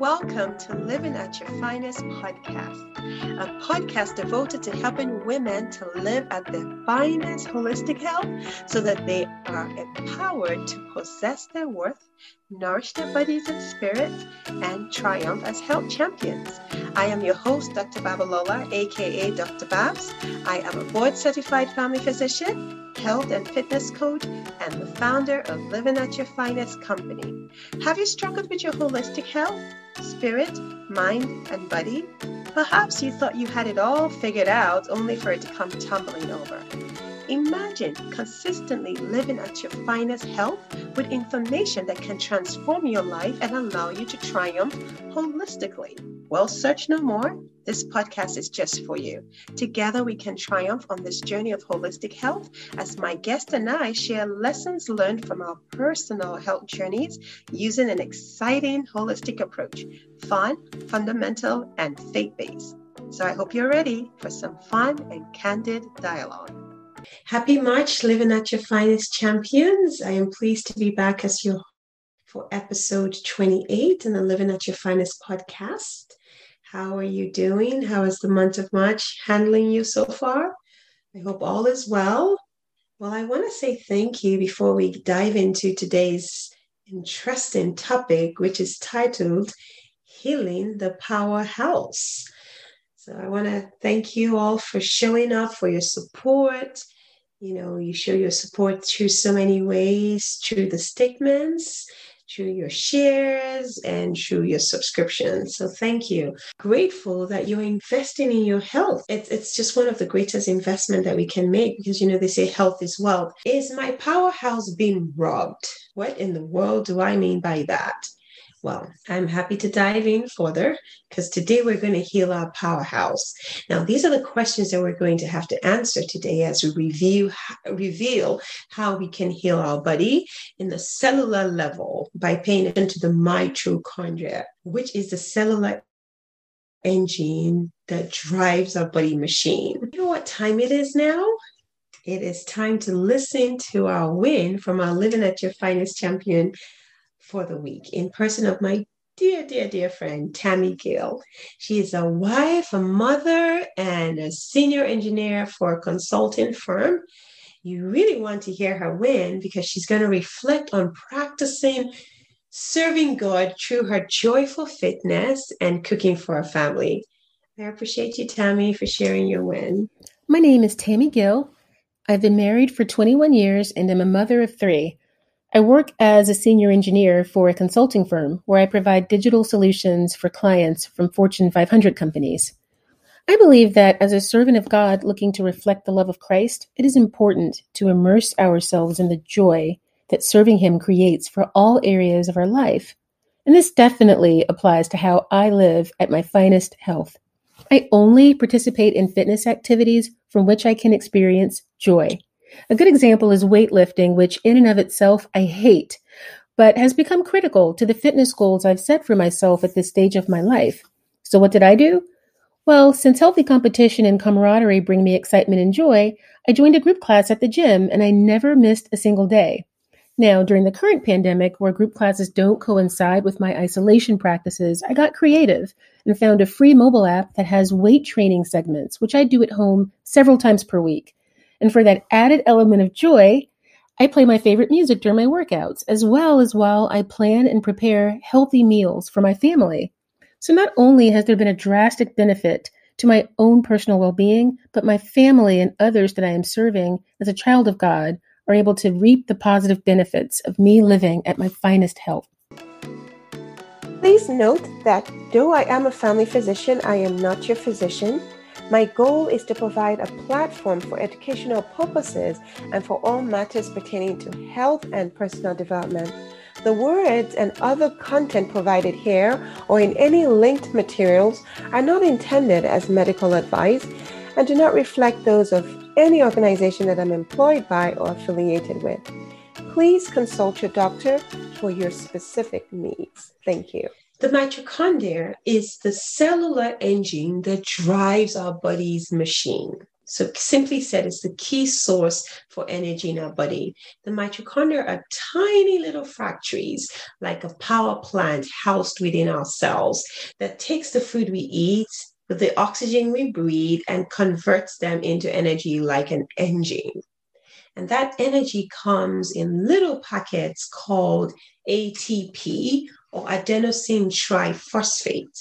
Welcome to Living at Your Finest podcast, a podcast devoted to helping women to live at their finest holistic health so that they are empowered to possess their worth, nourish their bodies and spirits, and triumph as health champions. I am your host, Dr. Babalola, aka Dr. Babs. I am a board certified family physician, health and fitness coach, and the founder of Living at Your Finest company. Have you struggled with your holistic health? spirit, mind, and body? Perhaps you thought you had it all figured out only for it to come tumbling over. Imagine consistently living at your finest health with information that can transform your life and allow you to triumph holistically. Well, search no more. This podcast is just for you. Together, we can triumph on this journey of holistic health as my guest and I share lessons learned from our personal health journeys using an exciting holistic approach fun, fundamental, and faith based. So I hope you're ready for some fun and candid dialogue. Happy March, living at your finest champions. I am pleased to be back as your for episode 28 in the Living at Your Finest podcast. How are you doing? How is the month of March handling you so far? I hope all is well. Well, I want to say thank you before we dive into today's interesting topic, which is titled Healing the Powerhouse. So I want to thank you all for showing up, for your support. You know, you show your support through so many ways, through the statements, through your shares, and through your subscriptions. So thank you. Grateful that you're investing in your health. It's, it's just one of the greatest investment that we can make because, you know, they say health is wealth. Is my powerhouse being robbed? What in the world do I mean by that? Well, I'm happy to dive in further because today we're going to heal our powerhouse. Now, these are the questions that we're going to have to answer today as we review reveal how we can heal our body in the cellular level by paying attention to the mitochondria, which is the cellular engine that drives our body machine. You know what time it is now? It is time to listen to our win from our Living at Your Finest champion for the week in person of my dear, dear, dear friend, Tammy Gill. She is a wife, a mother, and a senior engineer for a consulting firm. You really want to hear her win because she's going to reflect on practicing serving God through her joyful fitness and cooking for her family. I appreciate you, Tammy, for sharing your win. My name is Tammy Gill. I've been married for 21 years and am a mother of three. I work as a senior engineer for a consulting firm where I provide digital solutions for clients from Fortune 500 companies. I believe that as a servant of God looking to reflect the love of Christ, it is important to immerse ourselves in the joy that serving Him creates for all areas of our life. And this definitely applies to how I live at my finest health. I only participate in fitness activities from which I can experience joy. A good example is weightlifting, which in and of itself I hate, but has become critical to the fitness goals I've set for myself at this stage of my life. So what did I do? Well, since healthy competition and camaraderie bring me excitement and joy, I joined a group class at the gym and I never missed a single day. Now, during the current pandemic, where group classes don't coincide with my isolation practices, I got creative and found a free mobile app that has weight training segments, which I do at home several times per week. And for that added element of joy, I play my favorite music during my workouts, as well as while I plan and prepare healthy meals for my family. So not only has there been a drastic benefit to my own personal well being, but my family and others that I am serving as a child of God are able to reap the positive benefits of me living at my finest health. Please note that though I am a family physician, I am not your physician. My goal is to provide a platform for educational purposes and for all matters pertaining to health and personal development. The words and other content provided here or in any linked materials are not intended as medical advice and do not reflect those of any organization that I'm employed by or affiliated with. Please consult your doctor for your specific needs. Thank you. The mitochondria is the cellular engine that drives our body's machine. So, simply said, it's the key source for energy in our body. The mitochondria are tiny little factories, like a power plant housed within our cells, that takes the food we eat, the oxygen we breathe, and converts them into energy like an engine. And that energy comes in little packets called ATP or adenosine triphosphate.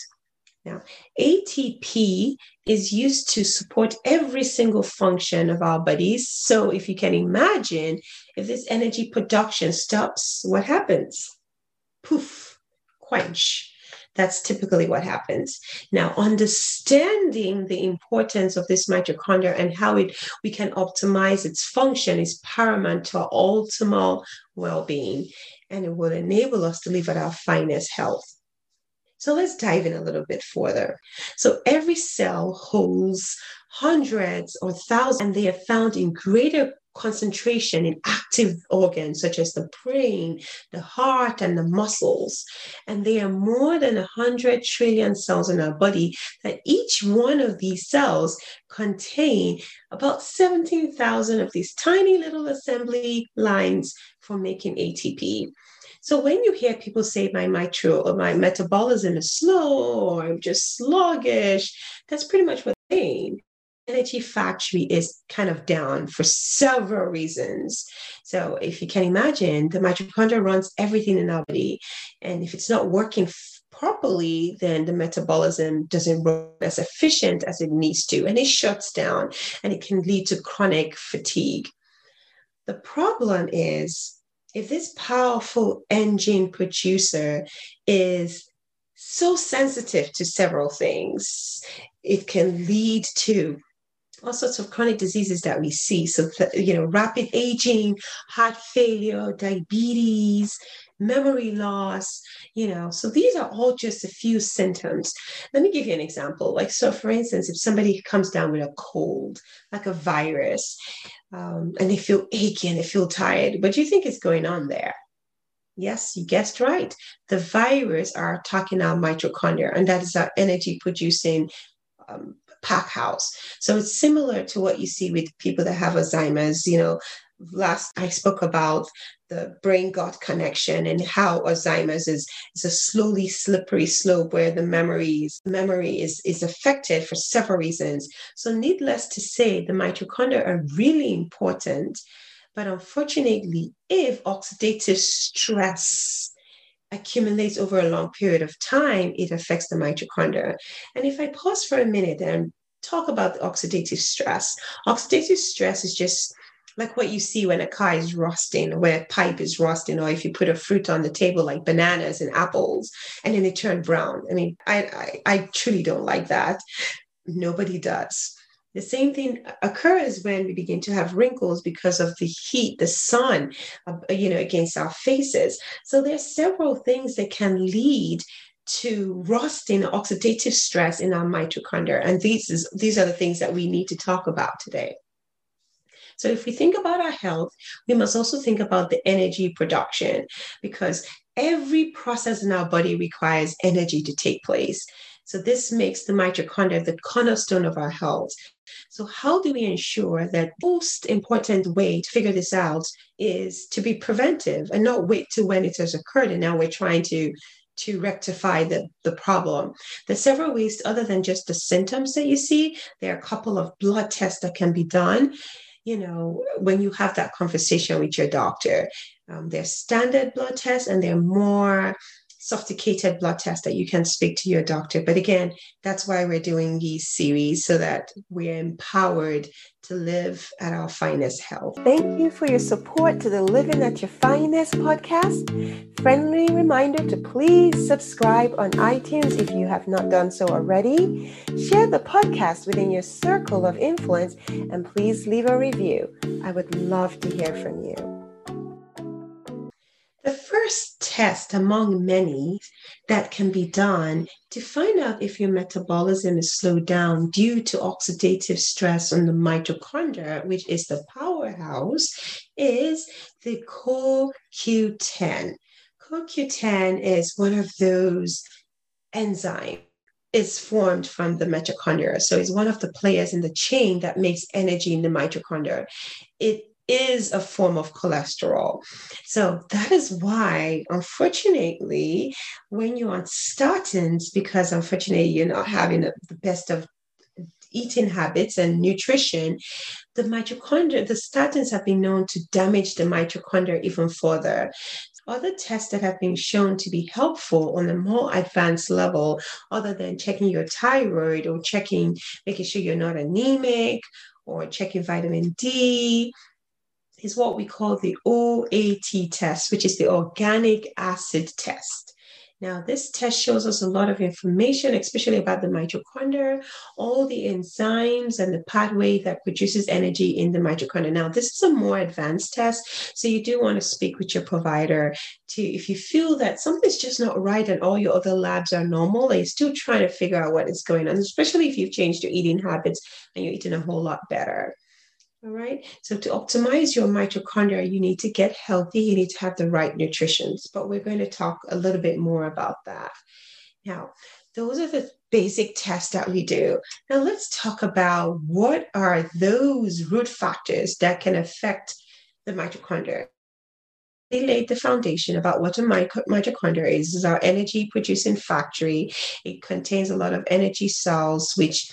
Now, ATP is used to support every single function of our bodies. So, if you can imagine, if this energy production stops, what happens? Poof, quench. That's typically what happens. Now, understanding the importance of this mitochondria and how it we can optimize its function is paramount to our optimal well-being, and it will enable us to live at our finest health. So let's dive in a little bit further. So every cell holds hundreds or thousands, and they are found in greater concentration in active organs such as the brain, the heart, and the muscles. And there are more than 100 trillion cells in our body that each one of these cells contain about 17,000 of these tiny little assembly lines for making ATP. So when you hear people say my mitral or my metabolism is slow or I'm just sluggish, that's pretty much what they mean. Energy factory is kind of down for several reasons. So if you can imagine, the mitochondria runs everything in our body, and if it's not working properly, then the metabolism doesn't run as efficient as it needs to, and it shuts down, and it can lead to chronic fatigue. The problem is if this powerful engine producer is so sensitive to several things, it can lead to all sorts of chronic diseases that we see. So, you know, rapid aging, heart failure, diabetes, memory loss, you know. So these are all just a few symptoms. Let me give you an example. Like, so for instance, if somebody comes down with a cold, like a virus, um, and they feel achy and they feel tired. What do you think is going on there? Yes, you guessed right. The virus are attacking our mitochondria, and that is our energy producing um, pack house. So it's similar to what you see with people that have Alzheimer's. You know, last I spoke about the brain gut connection and how Alzheimer's is, is a slowly slippery slope where the memories memory is, is affected for several reasons. So needless to say, the mitochondria are really important. But unfortunately, if oxidative stress accumulates over a long period of time, it affects the mitochondria. And if I pause for a minute and talk about the oxidative stress, oxidative stress is just like what you see when a car is rusting, where a pipe is rusting, or if you put a fruit on the table like bananas and apples, and then they turn brown. I mean, I, I, I truly don't like that. Nobody does. The same thing occurs when we begin to have wrinkles because of the heat, the sun, uh, you know, against our faces. So there's several things that can lead to rusting oxidative stress in our mitochondria. And these is these are the things that we need to talk about today. So if we think about our health, we must also think about the energy production because every process in our body requires energy to take place. So this makes the mitochondria the cornerstone of our health. So how do we ensure that most important way to figure this out is to be preventive and not wait to when it has occurred and now we're trying to to rectify the, the problem. There's several ways other than just the symptoms that you see. There are a couple of blood tests that can be done you know, when you have that conversation with your doctor, um, there's standard blood tests and there are more sophisticated blood test that you can speak to your doctor. But again, that's why we're doing these series so that we're empowered to live at our finest health. Thank you for your support to the Living at Your Finest podcast. Friendly reminder to please subscribe on iTunes if you have not done so already. Share the podcast within your circle of influence and please leave a review. I would love to hear from you. First test among many that can be done to find out if your metabolism is slowed down due to oxidative stress on the mitochondria, which is the powerhouse, is the CoQ10. CoQ10 is one of those enzymes is formed from the mitochondria. So it's one of the players in the chain that makes energy in the mitochondria. It is a form of cholesterol. So that is why, unfortunately, when you're on statins, because unfortunately you're not having the best of eating habits and nutrition, the mitochondria, the statins have been known to damage the mitochondria even further. Other tests that have been shown to be helpful on a more advanced level, other than checking your thyroid or checking, making sure you're not anemic or checking vitamin D, is what we call the OAT test, which is the organic acid test. Now, this test shows us a lot of information, especially about the mitochondria, all the enzymes and the pathway that produces energy in the mitochondria. Now, this is a more advanced test, so you do want to speak with your provider to if you feel that something's just not right and all your other labs are normal, and you're still trying to figure out what is going on, especially if you've changed your eating habits and you're eating a whole lot better. All right. So to optimize your mitochondria, you need to get healthy. You need to have the right nutrition. But we're going to talk a little bit more about that. Now, those are the basic tests that we do. Now let's talk about what are those root factors that can affect the mitochondria. They laid the foundation about what a mitochondria is. Is our energy producing factory. It contains a lot of energy cells, which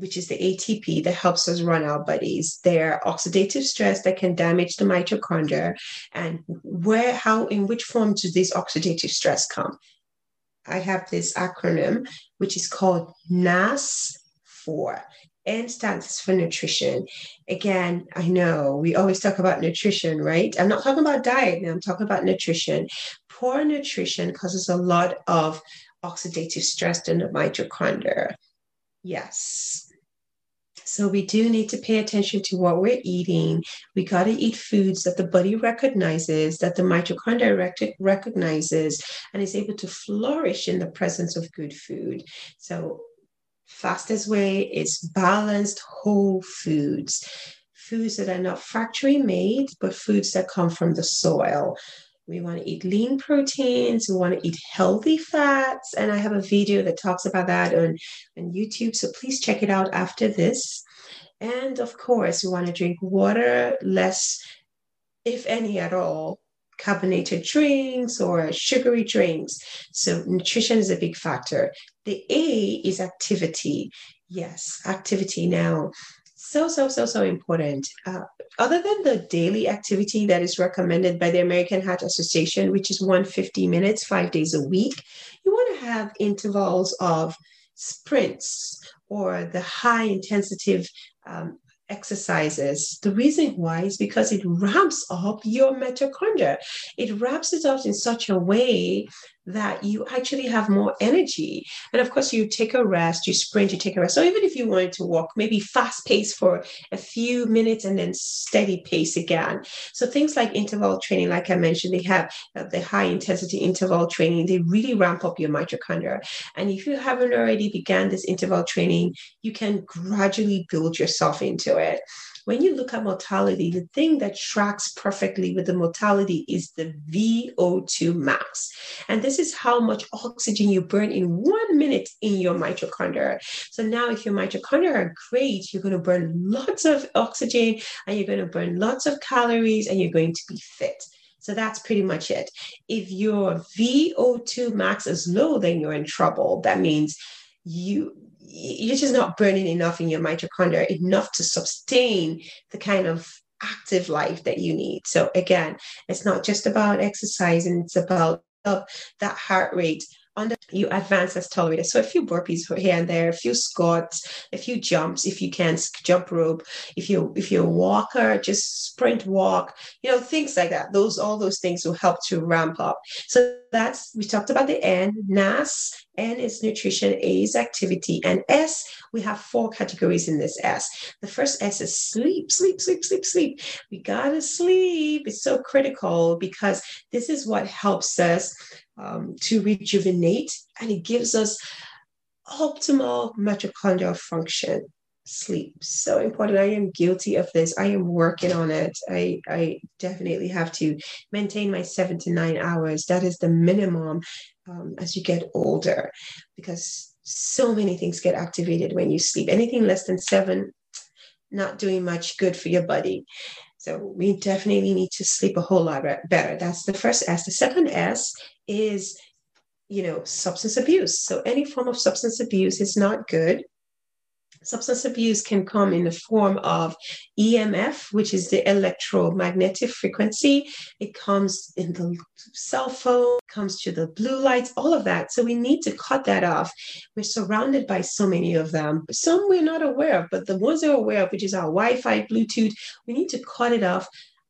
which is the ATP that helps us run our bodies. There oxidative stress that can damage the mitochondria. And where, how, in which form does this oxidative stress come? I have this acronym, which is called NAS4. N stands for nutrition. Again, I know we always talk about nutrition, right? I'm not talking about diet now, I'm talking about nutrition. Poor nutrition causes a lot of oxidative stress in the mitochondria. Yes. So we do need to pay attention to what we're eating. We got to eat foods that the body recognizes, that the mitochondria rec- recognizes, and is able to flourish in the presence of good food. So fastest way is balanced whole foods. Foods that are not factory made, but foods that come from the soil. We want to eat lean proteins. We want to eat healthy fats. And I have a video that talks about that on, on YouTube. So please check it out after this. And of course, we want to drink water less, if any at all, carbonated drinks or sugary drinks. So nutrition is a big factor. The A is activity. Yes, activity. Now, so so so so important uh, other than the daily activity that is recommended by the american heart association which is 150 minutes five days a week you want to have intervals of sprints or the high intensity um, exercises. The reason why is because it ramps up your mitochondria. It ramps it up in such a way that you actually have more energy. And of course, you take a rest, you sprint, you take a rest. So even if you wanted to walk, maybe fast pace for a few minutes and then steady pace again. So things like interval training, like I mentioned, they have uh, the high intensity interval training. They really ramp up your mitochondria. And if you haven't already began this interval training, you can gradually build yourself into it when you look at mortality, the thing that tracks perfectly with the mortality is the VO2 max. And this is how much oxygen you burn in one minute in your mitochondria. So now, if your mitochondria are great, you're going to burn lots of oxygen and you're going to burn lots of calories and you're going to be fit. So that's pretty much it. If your VO2 max is low, then you're in trouble. That means you you're just not burning enough in your mitochondria, enough to sustain the kind of active life that you need. So again, it's not just about exercising, it's about that heart rate under you advance as tolerated. So a few burpees here and there, a few squats, a few jumps if you can jump rope. If you if you're a walker, just sprint walk, you know, things like that. Those all those things will help to ramp up. So that's we talked about the N, NAS, N is nutrition, A is activity, and S, we have four categories in this S. The first S is sleep, sleep, sleep, sleep, sleep. We gotta sleep. It's so critical because this is what helps us um, to rejuvenate and it gives us optimal mitochondrial function sleep so important i am guilty of this i am working on it i i definitely have to maintain my seven to nine hours that is the minimum um, as you get older because so many things get activated when you sleep. Anything less than seven, not doing much good for your body. So we definitely need to sleep a whole lot better. That's the first S. The second S is, you know, substance abuse. So any form of substance abuse is not good. Substance abuse can come in the form of EMF, which is the electromagnetic frequency. It comes in the cell phone, comes to the blue lights, all of that. So we need to cut that off. We're surrounded by so many of them. Some we're not aware of, but the ones we're aware of, which is our Wi-Fi, Bluetooth, we need to cut it off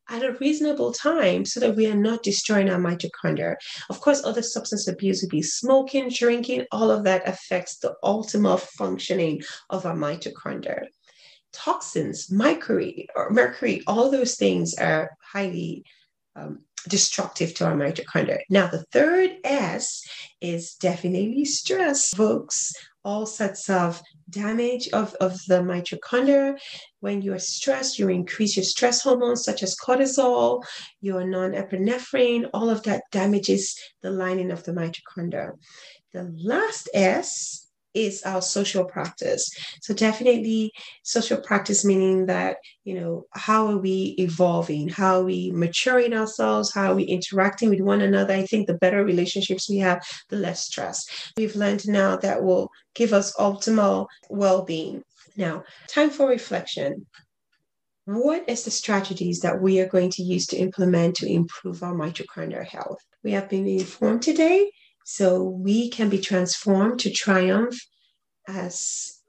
at a reasonable time so that we are not destroying our mitochondria. Of course, other substance abuse would be smoking, drinking, all of that affects the ultimate functioning of our mitochondria. Toxins, mercury, or mercury, all those things are highly um, destructive to our mitochondria. Now, the third S is definitely stress, folks all sorts of damage of, of the mitochondria. When you're stressed, you increase your stress hormones such as cortisol, your norepinephrine, all of that damages the lining of the mitochondria. The last S is our social practice. So definitely social practice meaning that, you know, how are we evolving? How are we maturing ourselves? How are we interacting with one another? I think the better relationships we have, the less stress. We've learned now that will give us optimal well-being. Now, time for reflection. What is the strategies that we are going to use to implement to improve our mitochondrial health? We have been informed today so we can be transformed to triumph as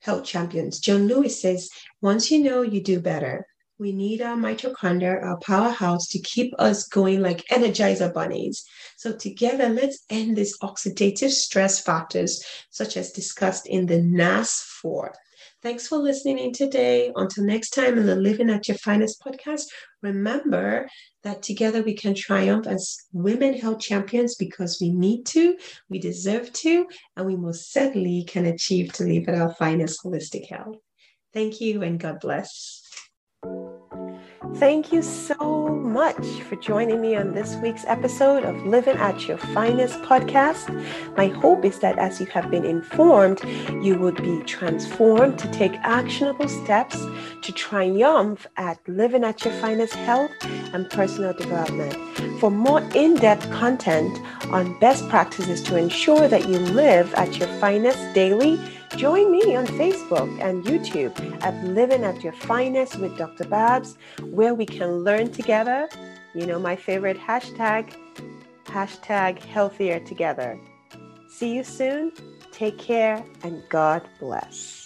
health champions. John Lewis says, once you know, you do better. We need our mitochondria, our powerhouse, to keep us going like energizer bunnies. So, together, let's end these oxidative stress factors, such as discussed in the NAS 4. Thanks for listening in today. Until next time in the Living at Your Finest podcast, remember that together we can triumph as women health champions because we need to, we deserve to, and we most certainly can achieve to live at our finest holistic health. Thank you and God bless. Thank you so much for joining me on this week's episode of Living at Your Finest podcast. My hope is that as you have been informed, you would be transformed to take actionable steps to triumph at living at your finest health and personal development. For more in depth content on best practices to ensure that you live at your finest daily, Join me on Facebook and YouTube at Living at Your Finest with Dr. Babs, where we can learn together. You know, my favorite hashtag, hashtag healthier together. See you soon. Take care and God bless.